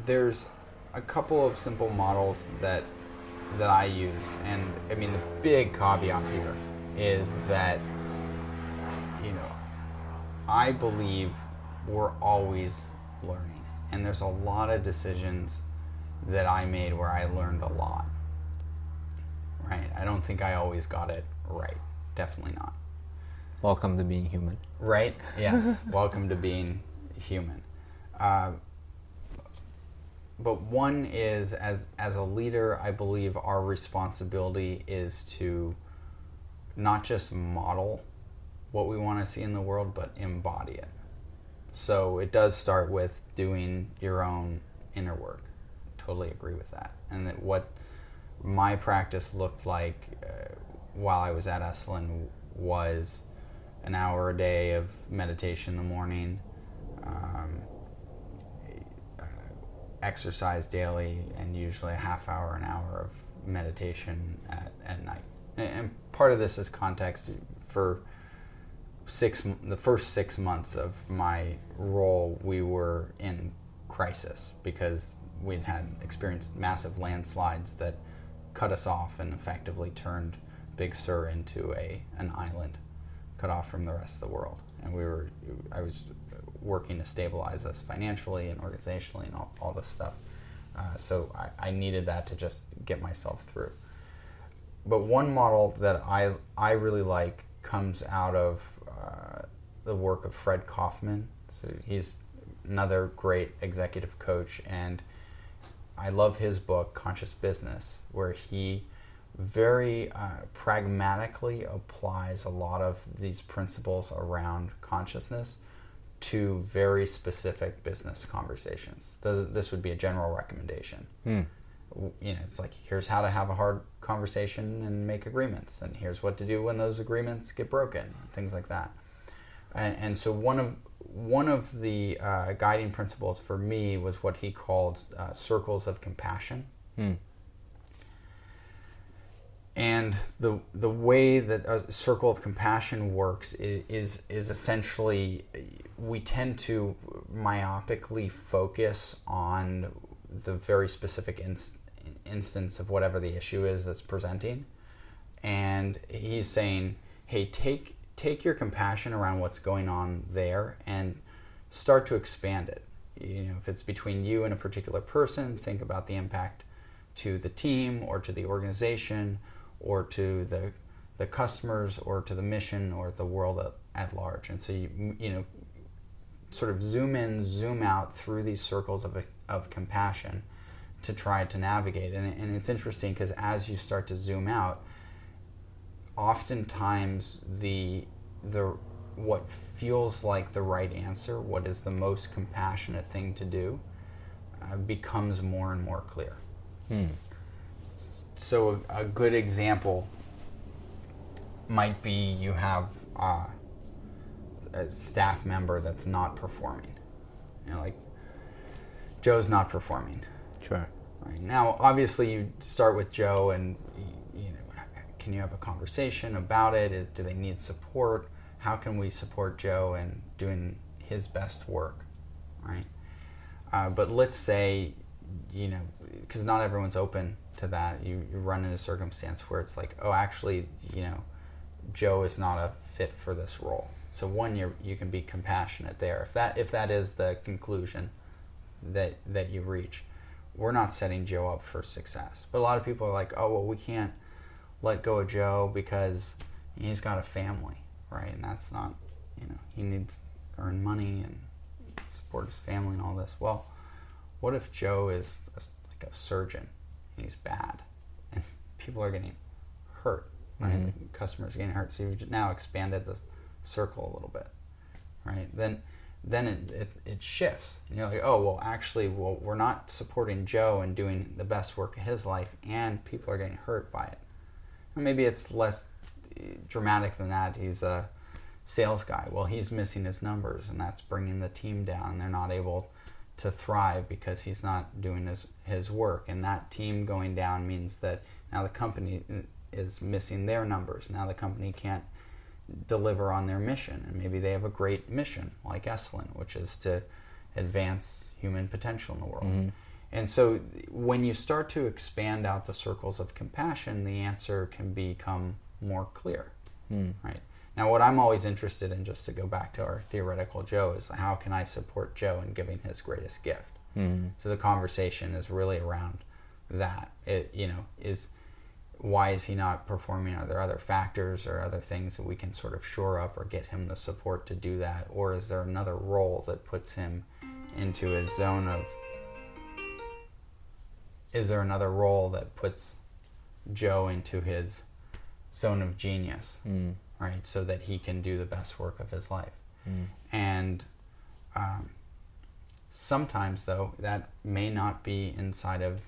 There's a couple of simple models that that I used, and I mean the big caveat here is that you know I believe we're always learning, and there's a lot of decisions that I made where I learned a lot. Right? I don't think I always got it right. Definitely not. Welcome to being human. Right? Yes. *laughs* Welcome to being human. Uh, but one is as as a leader, I believe our responsibility is to not just model what we want to see in the world, but embody it. So it does start with doing your own inner work. Totally agree with that. And that what my practice looked like uh, while I was at Esalen was an hour a day of meditation in the morning, um, exercise daily, and usually a half hour, an hour of meditation at, at night. And, part of this is context for six the first six months of my role we were in crisis because we'd had experienced massive landslides that cut us off and effectively turned Big Sur into a an island cut off from the rest of the world and we were I was working to stabilize us financially and organizationally and all, all this stuff uh, so I, I needed that to just get myself through but one model that I I really like comes out of uh, the work of Fred Kofman. So he's another great executive coach, and I love his book, Conscious Business, where he very uh, pragmatically applies a lot of these principles around consciousness to very specific business conversations. This would be a general recommendation. Hmm. You know, it's like here's how to have a hard conversation and make agreements, and here's what to do when those agreements get broken, things like that. And, and so one of one of the uh, guiding principles for me was what he called uh, circles of compassion. Hmm. And the the way that a circle of compassion works is, is, is essentially we tend to myopically focus on the very specific instance of whatever the issue is that's presenting. And he's saying, hey, take take your compassion around what's going on there and start to expand it. You know, if it's between you and a particular person, think about the impact to the team or to the organization or to the the customers or to the mission or the world at, at large. And so you you know sort of zoom in, zoom out through these circles of of compassion to try to navigate. And, and it's interesting because as you start to zoom out, oftentimes the the what feels like the right answer, what is the most compassionate thing to do, uh, becomes more and more clear. Hmm. So a, a, good example might be you have uh, a staff member that's not performing. You know, like Joe's not performing. Sure. Right. Now, obviously, you start with Joe, and you know, can you have a conversation about it? Do they need support? How can we support Joe in doing his best work, right? Uh, but let's say, you know, because not everyone's open to that. You, you run into a circumstance where it's like, oh, actually, you know, Joe is not a fit for this role. So one, you you can be compassionate there. If that if that is the conclusion that that you reach, we're not setting Joe up for success. But a lot of people are like, oh, well, we can't let go of Joe because he's got a family, right? And that's not, you know, he needs to earn money and support his family and all this. Well, what if Joe is a, like a surgeon and he's bad and *laughs* people are getting hurt, right? Mm-hmm. Customers are getting hurt. So you've now expanded the circle a little bit, right? Then then it, it, it, shifts. And you're like, oh, well, actually, well, we're not supporting Joe and doing the best work of his life, and people are getting hurt by it. And maybe it's less dramatic than that. He's a sales guy. Well, he's missing his numbers, and that's bringing the team down, they're not able to thrive because he's not doing his, his work. And that team going down means that now the company is missing their numbers. Now the company can't deliver on their mission. And maybe they have a great mission, like Esalen, which is to advance human potential in the world. Mm-hmm. And so when you start to expand out the circles of compassion, the answer can become more clear. Mm. Right. Now, what I'm always interested in, just to go back to our theoretical Joe, is how can I support Joe in giving his greatest gift? Mm-hmm. So the conversation is really around that. It, you know, is why is he not performing? Are there other factors or other things that we can sort of shore up or get him the support to do that? Or is there another role that puts him into his zone of is there another role that puts Joe into his zone of genius, Mm. right? So that he can do the best work of his life. Mm. And um, sometimes, though, that may not be inside of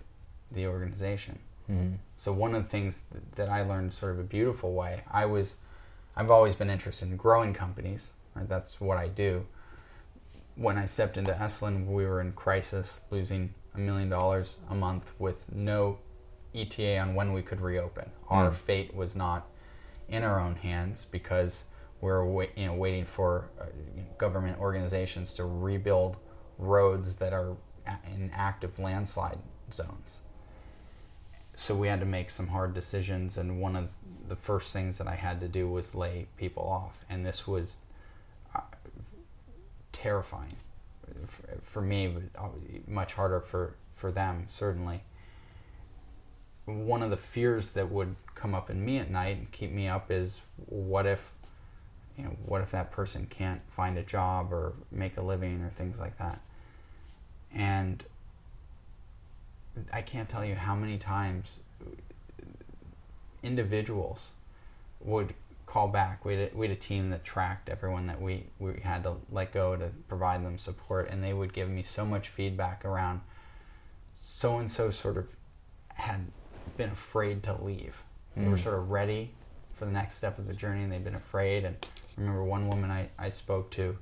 the organization. Mm. So one of the things that I learned sort of a beautiful way, I was, I've always been interested in growing companies. Right? That's what I do. When I stepped into Esalen, we were in crisis, losing a million dollars a month with no ETA on when we could reopen. Our Mm. fate was not in our own hands because we're wait, you know waiting for uh, government organizations to rebuild roads that are in active landslide zones so we had to make some hard decisions and one of the first things that i had to do was lay people off and this was uh, terrifying. For, for me but uh, much harder for for them certainly. One of the fears that would come up in me at night and keep me up is what if you know what if that person can't find a job or make a living or things like that? And I can't tell you how many times individuals would call back. We had, a, we had a team that tracked everyone that we, we had to let go to provide them support, and they would give me so much feedback around so and so sort of had been afraid to leave. They were Mm. sort of ready for the next step of the journey, and they'd been afraid. And I remember one woman I, I spoke to,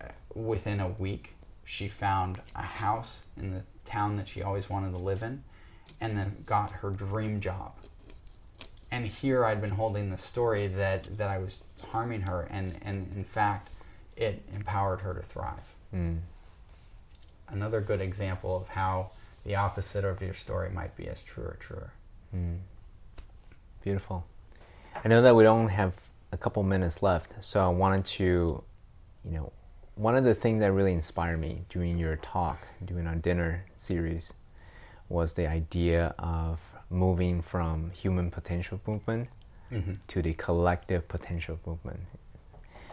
uh, within a week, she found a house in the town that she always wanted to live in, and then got her dream job. And here I'd been holding the story that, that I was harming her, and, and in fact, it empowered her to thrive. Mm. Another good example of how the opposite of your story might be as true or truer. Mm. Beautiful. I know that we don't have a couple minutes left, so I wanted to, you know, one of the things that really inspired me during your talk, during our dinner series, was the idea of moving from human potential movement to the collective potential movement.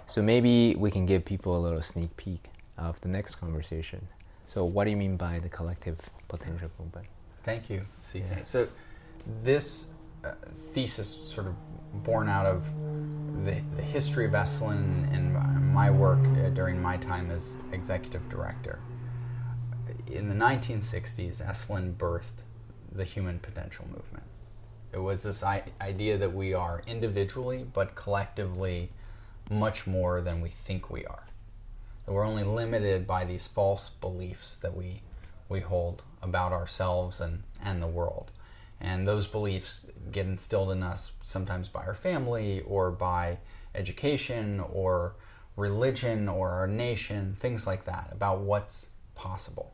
So maybe we can give people a little sneak peek of the next conversation. So, what do you mean by the collective potential movement? Thank you, CK. Yeah. So, this uh, thesis sort of born out of the, the history of Esalen and my work uh, during my time as executive director. In the 1960s, Esalen birthed the human potential movement. It was this idea that we are individually but collectively much more than we think we are. That we're only limited by these false beliefs that we we hold about ourselves and, and the world. And those beliefs get instilled in us sometimes by our family or by education or religion or our nation, things like that, about what's possible.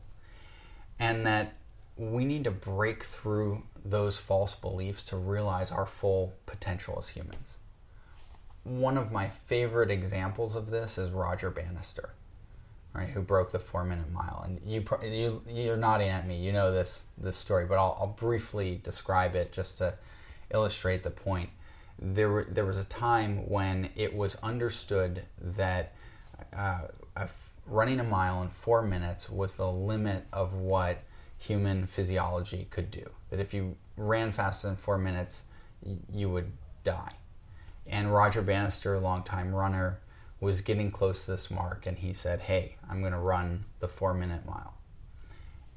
And that we need to break through those false beliefs to realize our full potential as humans. One of my favorite examples of this is Roger Bannister right, who broke the four minute mile. And you, you, you're nodding at me. You know this this story, but I'll, I'll briefly describe it just to illustrate the point. There, were, there was a time when it was understood that uh, a f- running a mile in four minutes was the limit of what human physiology could do. That if you ran faster than four minutes, y- you would die. And Roger Bannister, a longtime runner, was getting close to this mark and he said, Hey, I'm going to run the four minute mile.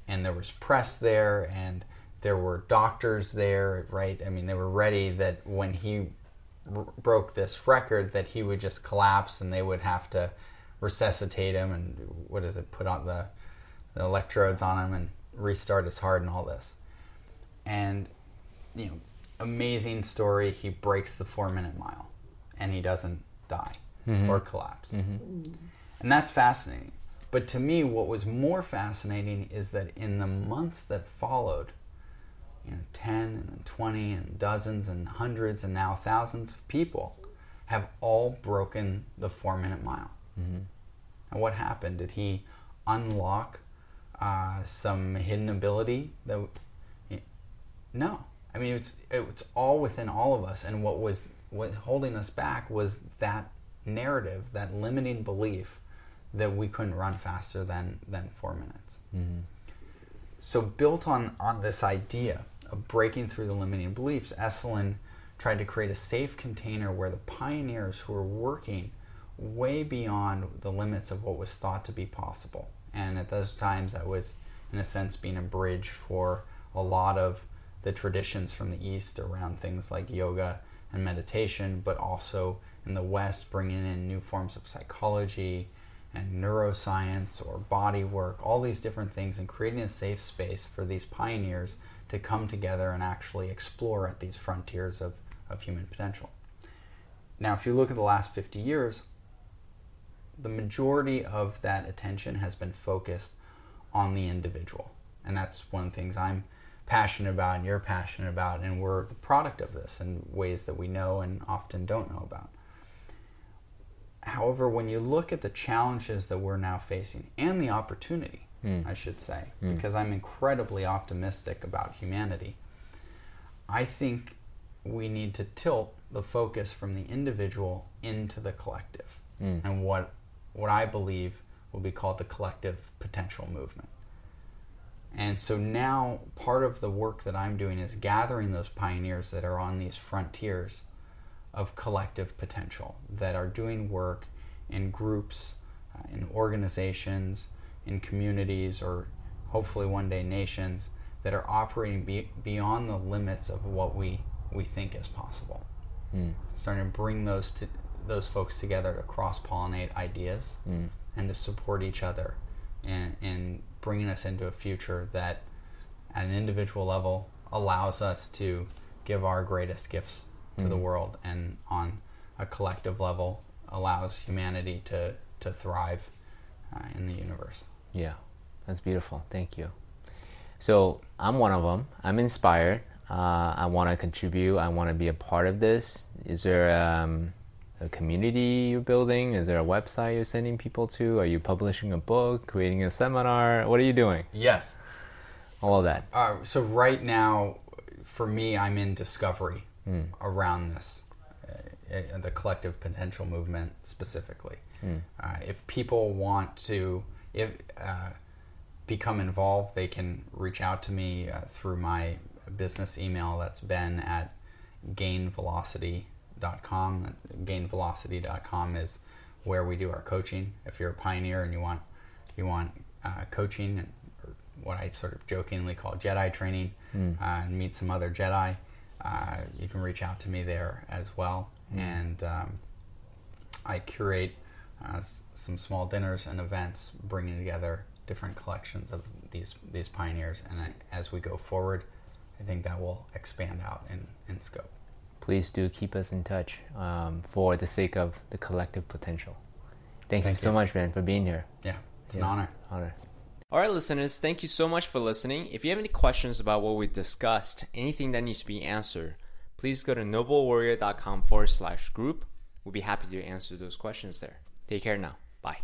And there was press there and there were doctors there, right? I mean, they were ready that when he r- broke this record, that he would just collapse and they would have to resuscitate him and what is it, put on the, the electrodes on him and restart his heart and all this. And, you know, amazing story. He breaks the four minute mile and he doesn't die mm-hmm. or collapse. Mm-hmm. And that's fascinating. But to me, what was more fascinating is that in the months that followed, you know, 10 and then 20 and dozens and hundreds and now thousands of people have all broken the four minute mile. And what happened? Did he unlock uh, some hidden ability that? No, I mean it's it's all within all of us, and what was what holding us back was that narrative, that limiting belief that we couldn't run faster than than four minutes. So built on on this idea of breaking through the limiting beliefs, Esalen tried to create a safe container where the pioneers who were working way beyond the limits of what was thought to be possible. And at those times, that was, in a sense, being a bridge for a lot of the traditions from the East around things like yoga and meditation, but also in the West, bringing in new forms of psychology and neuroscience or body work, all these different things, and creating a safe space for these pioneers to come together and actually explore at these frontiers of, of human potential. Now, if you look at the last 50 years, the majority of that attention has been focused on the individual. And that's one of the things I'm passionate about and you're passionate about, and we're the product of this in ways that we know and often don't know about. However, when you look at the challenges that we're now facing and the opportunity, I should say, mm. Mm. because I'm incredibly optimistic about humanity, I think we need to tilt the focus from the individual into the collective. Mm. And what what I believe will be called the collective potential movement. And so now part of the work that I'm doing is gathering those pioneers that are on these frontiers of collective potential that are doing work in groups, uh, in organizations, in communities, or hopefully one day nations that are operating be- beyond the limits of what we, we think is possible. Hmm. Starting to bring those to, those folks together to cross pollinate ideas hmm. and to support each other and, and bringing us into a future that at an individual level allows us to give our greatest gifts to the hmm. world and on a collective level allows humanity to, to thrive uh, in the universe. Yeah, that's beautiful. Thank you. So I'm one of them. I'm inspired. Uh, I want to contribute. I want to be a part of this. Is there um, a community you're building? Is there a website you're sending people to? Are you publishing a book, creating a seminar? What are you doing? Yes. All of that. Uh, so right now, for me, I'm in discovery around this, uh, uh, the collective potential movement specifically. Uh, if people want to, if uh, become involved, they can reach out to me uh, through my business email. That's ben at gainvelocity.com. Gainvelocity.com is where we do our coaching. If you're a pioneer and you want you want uh, coaching and or what I sort of jokingly call Jedi training uh, and meet some other Jedi, uh, you can reach out to me there as well. And um, I curate uh, some small dinners and events, bringing together different collections of these these pioneers. And I, as we go forward, I think that will expand out in, in scope. Please do keep us in touch um, for the sake of the collective potential. Thank, you Thank so you. much, man, for being here. Yeah, it's an honor. Honor. All right, listeners, thank you so much for listening. If you have any questions about what we discussed, anything that needs to be answered, please go to noblewarrior.com forward slash group. We'll be happy to answer those questions there. Take care now. Bye.